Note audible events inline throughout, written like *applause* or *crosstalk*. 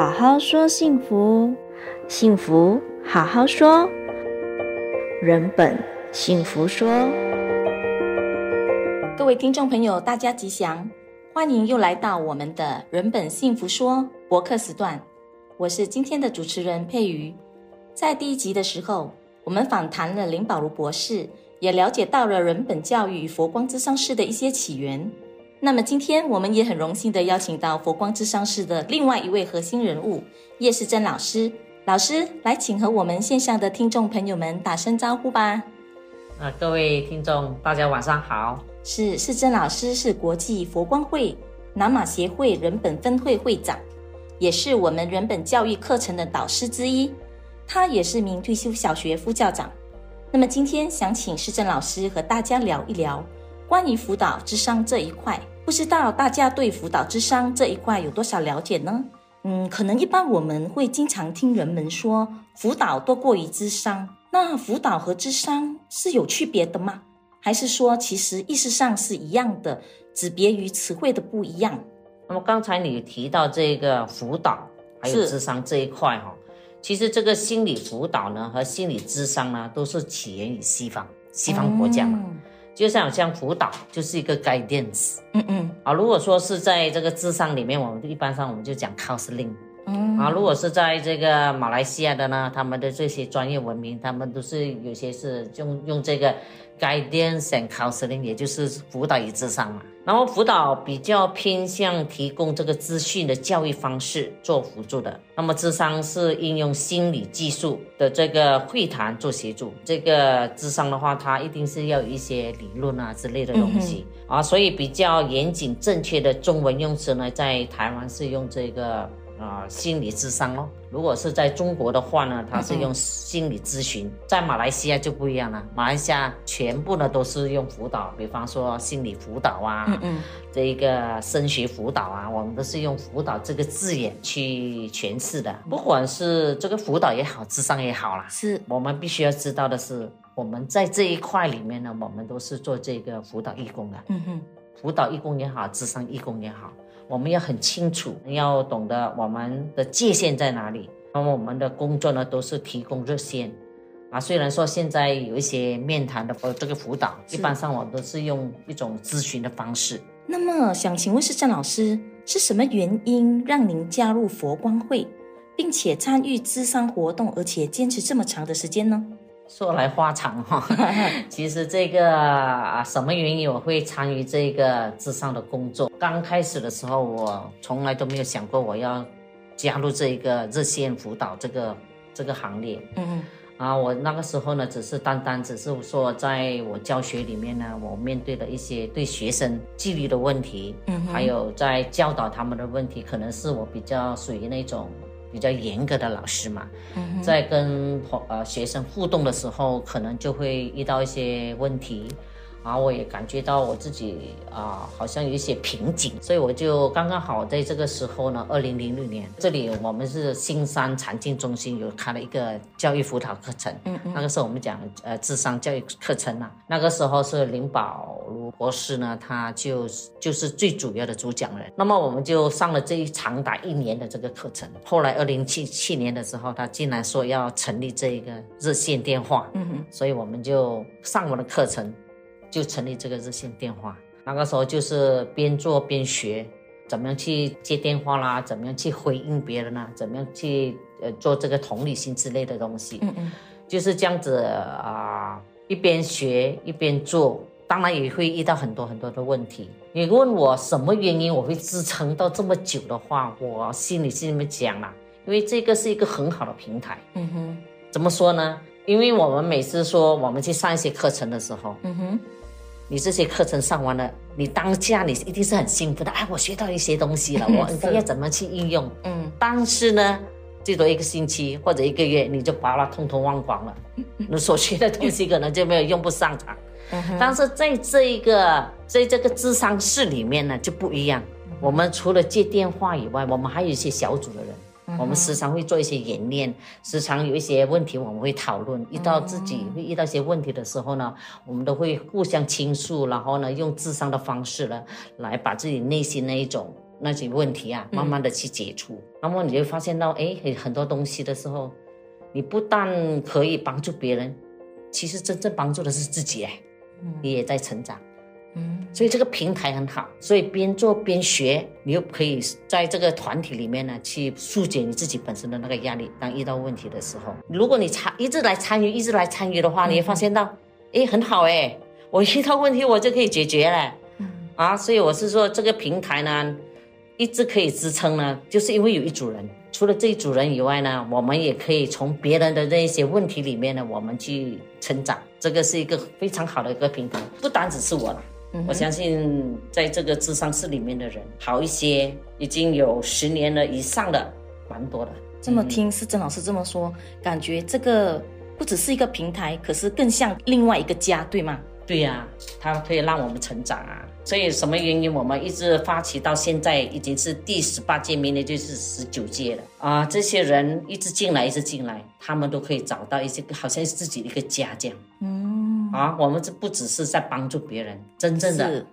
好好说幸福，幸福好好说，人本幸福说。各位听众朋友，大家吉祥，欢迎又来到我们的人本幸福说博客时段。我是今天的主持人佩瑜。在第一集的时候，我们访谈了林宝如博士，也了解到了人本教育与佛光之商室的一些起源。那么今天我们也很荣幸的邀请到佛光智商室的另外一位核心人物叶世珍老师，老师来请和我们线上的听众朋友们打声招呼吧。啊，各位听众，大家晚上好。是世珍老师是国际佛光会南马协会人本分会会长，也是我们人本教育课程的导师之一。他也是名退休小学副校长。那么今天想请世珍老师和大家聊一聊关于辅导智商这一块。不知道大家对辅导智商这一块有多少了解呢？嗯，可能一般我们会经常听人们说辅导多过于智商，那辅导和智商是有区别的吗？还是说其实意识上是一样的，只别于词汇的不一样？那么刚才你提到这个辅导还有智商这一块哈，其实这个心理辅导呢和心理咨商呢都是起源于西方西方国家嘛。嗯就像像辅导就是一个 guidance，嗯嗯，啊，如果说是在这个智商里面，我们一般上我们就讲 counseling，嗯，啊，如果是在这个马来西亚的呢，他们的这些专业文明，他们都是有些是用用这个 guidance and counseling，也就是辅导与智商嘛。然后辅导比较偏向提供这个资讯的教育方式做辅助的，那么智商是应用心理技术的这个会谈做协助。这个智商的话，它一定是要有一些理论啊之类的东西、嗯、啊，所以比较严谨正确的中文用词呢，在台湾是用这个。啊、呃，心理智商哦。如果是在中国的话呢，它是用心理咨询。嗯、在马来西亚就不一样了，马来西亚全部呢都是用辅导，比方说心理辅导啊，嗯嗯，这一个升学辅导啊，我们都是用辅导这个字眼去诠释的。不管是这个辅导也好，智商也好啦，是我们必须要知道的是，我们在这一块里面呢，我们都是做这个辅导义工的。嗯哼，辅导义工也好，智商义工也好。我们要很清楚，要懂得我们的界限在哪里。那么我们的工作呢，都是提供热线啊。虽然说现在有一些面谈的这个辅导，一般上我都是用一种咨询的方式。那么想请问是郑老师，是什么原因让您加入佛光会，并且参与咨商活动，而且坚持这么长的时间呢？说来话长哈，*laughs* 其实这个啊，什么原因我会参与这个智商的工作？刚开始的时候，我从来都没有想过我要加入这个热线辅导这个这个行列。嗯嗯。啊，我那个时候呢，只是单单只是说，在我教学里面呢，我面对的一些对学生纪律的问题，嗯，还有在教导他们的问题，可能是我比较属于那种。比较严格的老师嘛，在跟呃学生互动的时候，可能就会遇到一些问题。然后我也感觉到我自己啊、呃，好像有一些瓶颈，所以我就刚刚好在这个时候呢，二零零六年，这里我们是新山禅净中心有开了一个教育辅导课程，嗯嗯，那个时候我们讲呃智商教育课程呐，那个时候是灵宝如博士呢，他就就是最主要的主讲人，那么我们就上了这一长达一年的这个课程，后来二零七七年的时候，他竟然说要成立这一个热线电话，嗯哼，所以我们就上完了课程。就成立这个热线电话，那个时候就是边做边学，怎么样去接电话啦，怎么样去回应别人啦，怎么样去呃做这个同理心之类的东西，嗯嗯，就是这样子啊、呃，一边学一边做，当然也会遇到很多很多的问题。你问我什么原因我会支撑到这么久的话，我心里是这么讲啦，因为这个是一个很好的平台，嗯哼，怎么说呢？因为我们每次说我们去上一些课程的时候，嗯哼。你这些课程上完了，你当下你一定是很兴奋的，哎，我学到一些东西了，我 *laughs* 应该要怎么去应用？嗯，但是呢，最多一个星期或者一个月，你就把它通通忘光了，你所学的东西可能就没有用不上它。嗯，但是在这一个在这个智商室里面呢，就不一样。我们除了接电话以外，我们还有一些小组的人。我们时常会做一些演练，时常有一些问题我们会讨论。遇到自己会遇到一些问题的时候呢，我们都会互相倾诉，然后呢，用智商的方式呢，来把自己内心那一种那些问题啊，慢慢的去解除，嗯、那么你就发现到，哎，很多东西的时候，你不但可以帮助别人，其实真正帮助的是自己，哎，你也在成长。嗯，所以这个平台很好，所以边做边学，你又可以在这个团体里面呢，去疏解你自己本身的那个压力。当遇到问题的时候，如果你参一直来参与，一直来参与的话，你会发现到，哎、嗯，很好哎，我遇到问题我就可以解决了。嗯，啊，所以我是说这个平台呢，一直可以支撑呢，就是因为有一组人。除了这一组人以外呢，我们也可以从别人的那些问题里面呢，我们去成长。这个是一个非常好的一个平台，不单只是我了。我相信在这个智商室里面的人，好一些，已经有十年了以上的，蛮多的。这么听是曾老师这么说，感觉这个不只是一个平台，可是更像另外一个家，对吗？对呀、啊，它可以让我们成长啊。所以什么原因我们一直发起到现在已经是第十八届，明年就是十九届了啊！这些人一直进来，一直进来，他们都可以找到一些好像是自己的一个家这样。嗯。啊，我们这不只是在帮助别人，真正的是，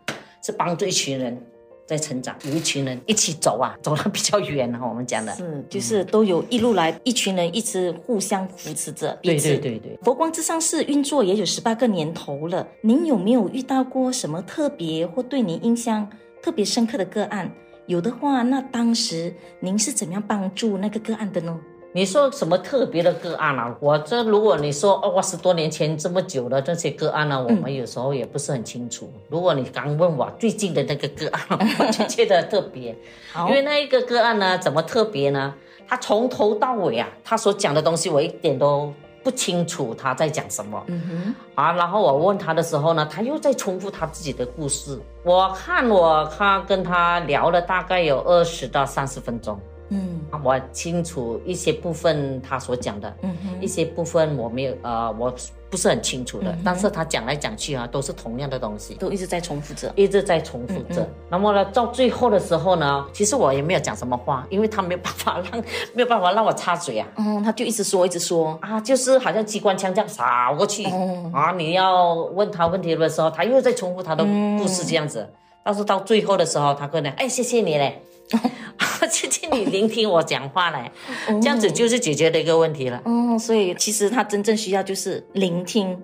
是帮助一群人在成长，有一群人一起走啊，走得比较远哈。我们讲的是，就是都有一路来，一群人一直互相扶持着彼此。对对对对。佛光之上是运作也有十八个年头了，您有没有遇到过什么特别或对您印象特别深刻的个案？有的话，那当时您是怎么样帮助那个个案的呢？你说什么特别的个案啊？我这如果你说哦，十多年前这么久的这些个案呢，我们有时候也不是很清楚。嗯、如果你刚问我最近的那个个案，我就觉得特别，因为那一个个案呢，怎么特别呢？他从头到尾啊，他所讲的东西我一点都不清楚他在讲什么。嗯哼。啊，然后我问他的时候呢，他又在重复他自己的故事。我看我他跟他聊了大概有二十到三十分钟。嗯，我清楚一些部分他所讲的，嗯，一些部分我没有，呃，我不是很清楚的。嗯、但是他讲来讲去啊，都是同样的东西，都一直在重复着，一直在重复着。那么呢，到最后的时候呢，其实我也没有讲什么话，因为他没有办法让，*laughs* 没有办法让我插嘴啊。嗯，他就一直说，一直说啊，就是好像机关枪这样扫过去。嗯、啊，你要问他问题的时候，他又在重复他的故事这样子。嗯、但是到最后的时候，他跟你，哎，谢谢你嘞。*laughs* 谢谢你聆听我讲话嘞，这样子就是解决的一个问题了。嗯，所以其实他真正需要就是聆听。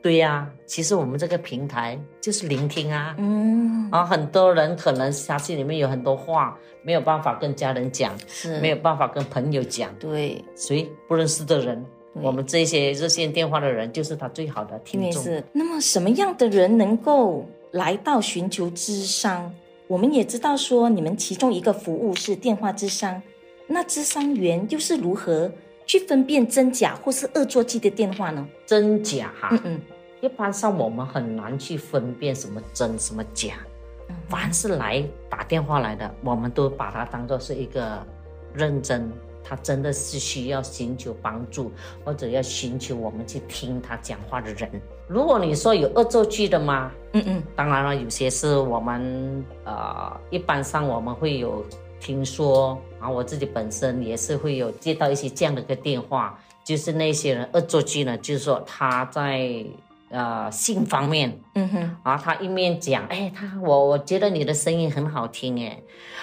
对呀、啊，其实我们这个平台就是聆听啊。嗯，啊，很多人可能他心里面有很多话没有办法跟家人讲，是没有办法跟朋友讲。对，所以不认识的人，我们这些热线电话的人就是他最好的听众。是。那么什么样的人能够来到寻求咨商？我们也知道说，你们其中一个服务是电话咨商，那咨商员又是如何去分辨真假或是恶作剧的电话呢？真假哈，嗯嗯，一般上我们很难去分辨什么真什么假，嗯、凡是来打电话来的，我们都把它当做是一个认真。他真的是需要寻求帮助，或者要寻求我们去听他讲话的人。如果你说有恶作剧的吗？嗯嗯，当然了，有些是我们呃，一般上我们会有听说啊，我自己本身也是会有接到一些这样的一个电话，就是那些人恶作剧呢，就是说他在。呃，性方面，嗯哼，啊，他一面讲，哎，他我我觉得你的声音很好听，哎，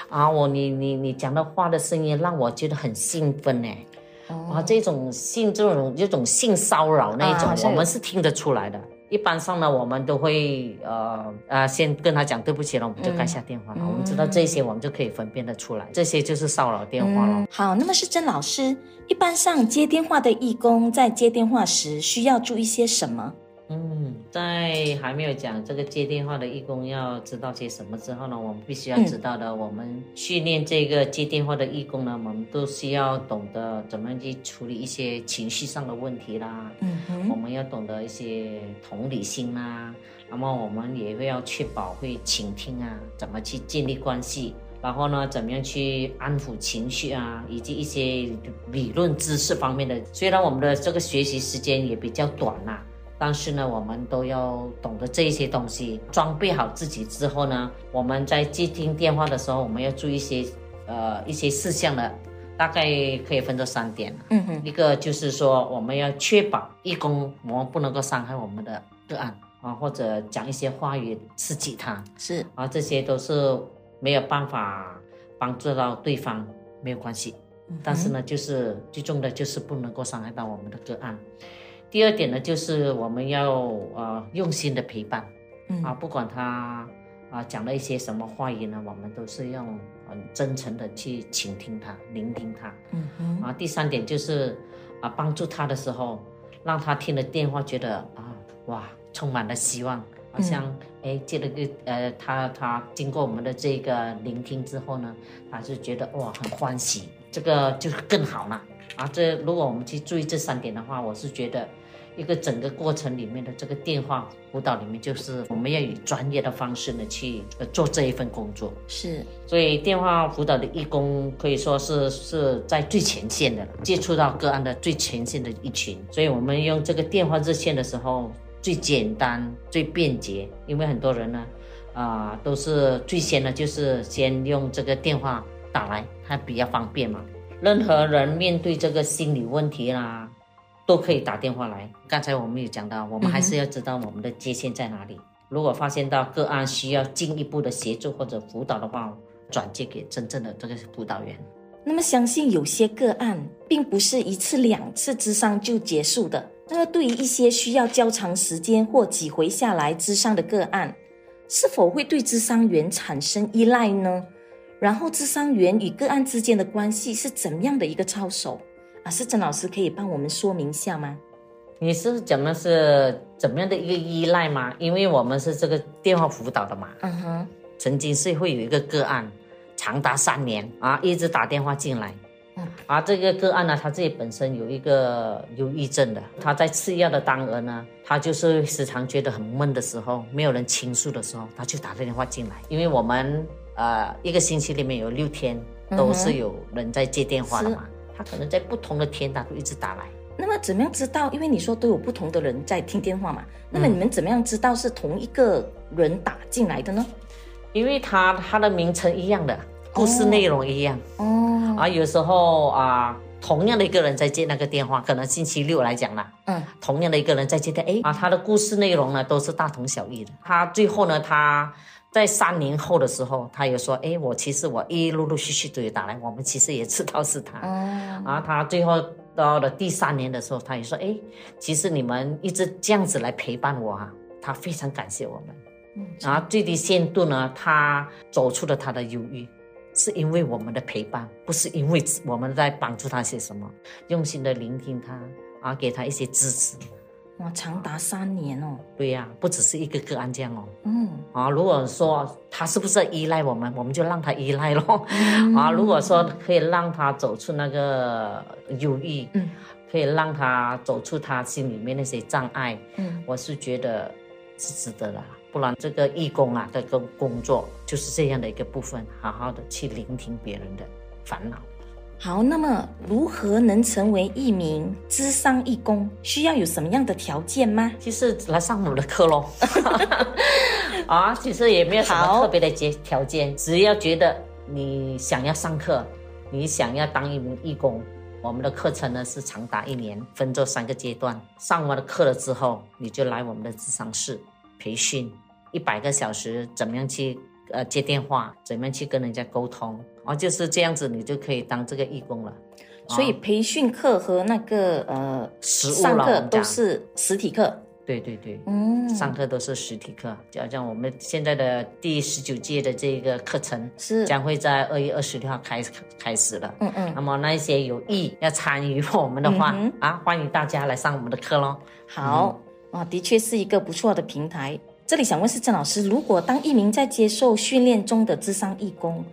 啊，我你你你讲的话的声音让我觉得很兴奋，哎，啊，这种性这种这种性骚扰那种，啊、我们是听得出来的。一般上呢，我们都会呃呃先跟他讲对不起了，我们就盖下电话了。嗯、我们知道这些，我们就可以分辨得出来，这些就是骚扰电话了。嗯、好，那么是郑老师，一般上接电话的义工在接电话时需要注意些什么？嗯，在还没有讲这个接电话的义工要知道些什么之后呢，我们必须要知道的，嗯、我们训练这个接电话的义工呢，我们都需要懂得怎么样去处理一些情绪上的问题啦。嗯哼，我们要懂得一些同理心啦，那么我们也会要确保会倾听啊，怎么去建立关系，然后呢，怎么样去安抚情绪啊，以及一些理论知识方面的。虽然我们的这个学习时间也比较短啦、啊。但是呢，我们都要懂得这一些东西，装备好自己之后呢，我们在接听电话的时候，我们要注意一些，呃，一些事项的，大概可以分作三点。嗯哼，一个就是说，我们要确保义工，我们不能够伤害我们的个案啊，或者讲一些话语刺激他，是啊，这些都是没有办法帮助到对方没有关系，嗯、但是呢，就是最重要的就是不能够伤害到我们的个案。第二点呢，就是我们要呃用心的陪伴，嗯、啊，不管他啊、呃、讲了一些什么话语呢，我们都是用很真诚的去倾听他、聆听他。嗯哼。啊，第三点就是啊帮助他的时候，让他听了电话觉得啊哇充满了希望。好像哎、嗯，接了个呃，他他经过我们的这个聆听之后呢，他就觉得哇很欢喜，这个就更好了啊。这如果我们去注意这三点的话，我是觉得一个整个过程里面的这个电话辅导里面，就是我们要以专业的方式呢去做这一份工作。是，所以电话辅导的义工可以说是是在最前线的，接触到个案的最前线的一群。所以我们用这个电话热线的时候。最简单、最便捷，因为很多人呢，啊、呃，都是最先呢，就是先用这个电话打来，它比较方便嘛。任何人面对这个心理问题啦，都可以打电话来。刚才我们有讲到，我们还是要知道我们的界限在哪里。嗯、如果发现到个案需要进一步的协助或者辅导的话，转接给真正的这个辅导员。那么，相信有些个案并不是一次两次咨商就结束的。那么，对于一些需要较长时间或几回下来咨商的个案，是否会对咨商员产生依赖呢？然后，智商员与个案之间的关系是怎么样的一个操守？啊，是曾老师可以帮我们说明一下吗？你是讲的是怎么样的一个依赖吗？因为我们是这个电话辅导的嘛。嗯哼。曾经是会有一个个案。长达三年啊，一直打电话进来，嗯，啊，这个个案呢，他自己本身有一个忧郁症的，他在吃药的当儿呢，他就是时常觉得很闷的时候，没有人倾诉的时候，他就打电话进来。因为我们呃一个星期里面有六天都是有人在接电话的嘛，他可能在不同的天他都一直打来。那么怎么样知道？因为你说都有不同的人在听电话嘛，那么你们怎么样知道是同一个人打进来的呢？因为他他的名称一样的，故事内容一样。哦。哦啊，有时候啊，同样的一个人在接那个电话，可能星期六来讲啦。嗯。同样的一个人在接的，哎啊，他的故事内容呢都是大同小异的。他最后呢，他在三年后的时候，他也说，哎，我其实我一陆陆续续都有打来，我们其实也知道是他。哦。啊，他最后到了第三年的时候，他也说，哎，其实你们一直这样子来陪伴我啊，他非常感谢我们。然后最低限度呢，他走出了他的忧郁，是因为我们的陪伴，不是因为我们在帮助他些什么，用心的聆听他，啊，给他一些支持。哇，长达三年哦。对呀、啊，不只是一个个案这样哦。嗯。啊，如果说他是不是依赖我们，我们就让他依赖咯。嗯、啊，如果说可以让他走出那个忧郁，嗯，可以让他走出他心里面那些障碍，嗯，我是觉得是值得的。不然，这个义工啊，这个工作就是这样的一个部分，好好的去聆听别人的烦恼。好，那么如何能成为一名咨商义工？需要有什么样的条件吗？就是来上我们的课喽。*laughs* 啊，其实也没有什么特别的条条件，只要觉得你想要上课，你想要当一名义工，我们的课程呢是长达一年，分做三个阶段。上完了课了之后，你就来我们的智商室培训。一百个小时，怎么样去呃接电话？怎么样去跟人家沟通？哦，就是这样子，你就可以当这个义工了。所以培训课和那个呃上课都是实体课。对对对，嗯，上课都是实体课。就好像我们现在的第十九届的这个课程是将会在二月二十六号开开始了。嗯嗯。那么那些有意要参与我们的话、嗯、啊，欢迎大家来上我们的课喽。好，啊、嗯，的确是一个不错的平台。这里想问是郑老师，如果当一名在接受训练中的智商义工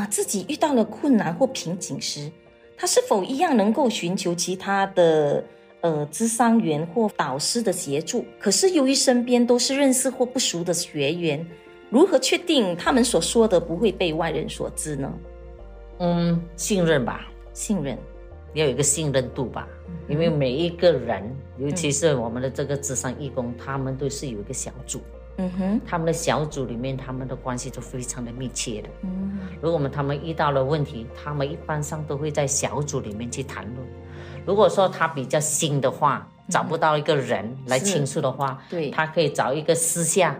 啊，自己遇到了困难或瓶颈时，他是否一样能够寻求其他的呃咨商员或导师的协助？可是由于身边都是认识或不熟的学员，如何确定他们所说的不会被外人所知呢？嗯，信任吧，信任，要有一个信任度吧，嗯、因为每一个人，尤其是我们的这个智商义工，嗯、他们都是有一个小组。嗯哼，他们的小组里面，他们的关系都非常的密切的。嗯，如果我们他们遇到了问题，他们一般上都会在小组里面去谈论。如果说他比较新的话，找不到一个人来倾诉的话，对，他可以找一个私下，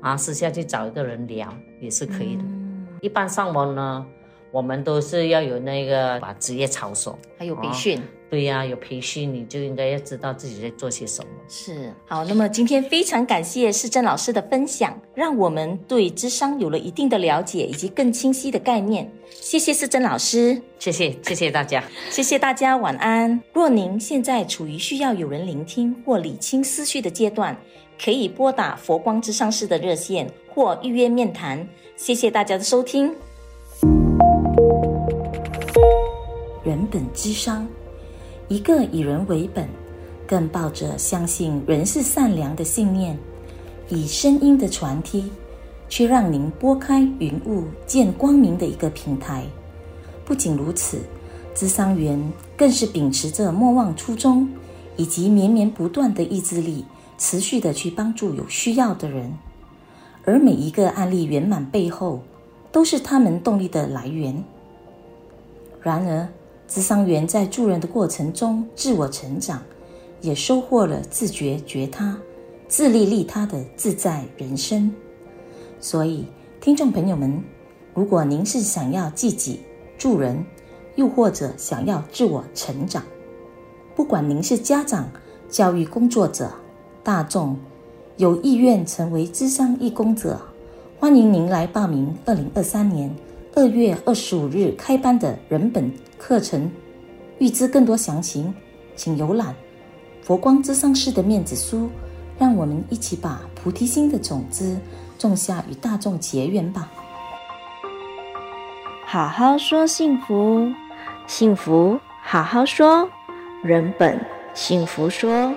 啊，私下去找一个人聊也是可以的。嗯，一般上我呢，我们都是要有那个把职业操守，还有培训。哦对呀、啊，有培训你就应该要知道自己在做些什么。是好，那么今天非常感谢世珍老师的分享，让我们对智商有了一定的了解以及更清晰的概念。谢谢世珍老师，谢谢谢谢大家，*laughs* 谢谢大家，晚安。若您现在处于需要有人聆听或理清思绪的阶段，可以拨打佛光咨商师的热线或预约面谈。谢谢大家的收听。人本之商。一个以人为本，更抱着相信人是善良的信念，以声音的传递，去让您拨开云雾见光明的一个平台。不仅如此，咨商员更是秉持着莫忘初衷以及绵绵不断的意志力，持续的去帮助有需要的人。而每一个案例圆满背后，都是他们动力的来源。然而，咨商员在助人的过程中自我成长，也收获了自觉觉他、自利利他的自在人生。所以，听众朋友们，如果您是想要自己助人，又或者想要自我成长，不管您是家长、教育工作者、大众，有意愿成为咨商义工者，欢迎您来报名二零二三年二月二十五日开班的人本课程，预知更多详情，请浏览佛光之商师的面子书。让我们一起把菩提心的种子种下，与大众结缘吧。好好说幸福，幸福好好说，人本幸福说。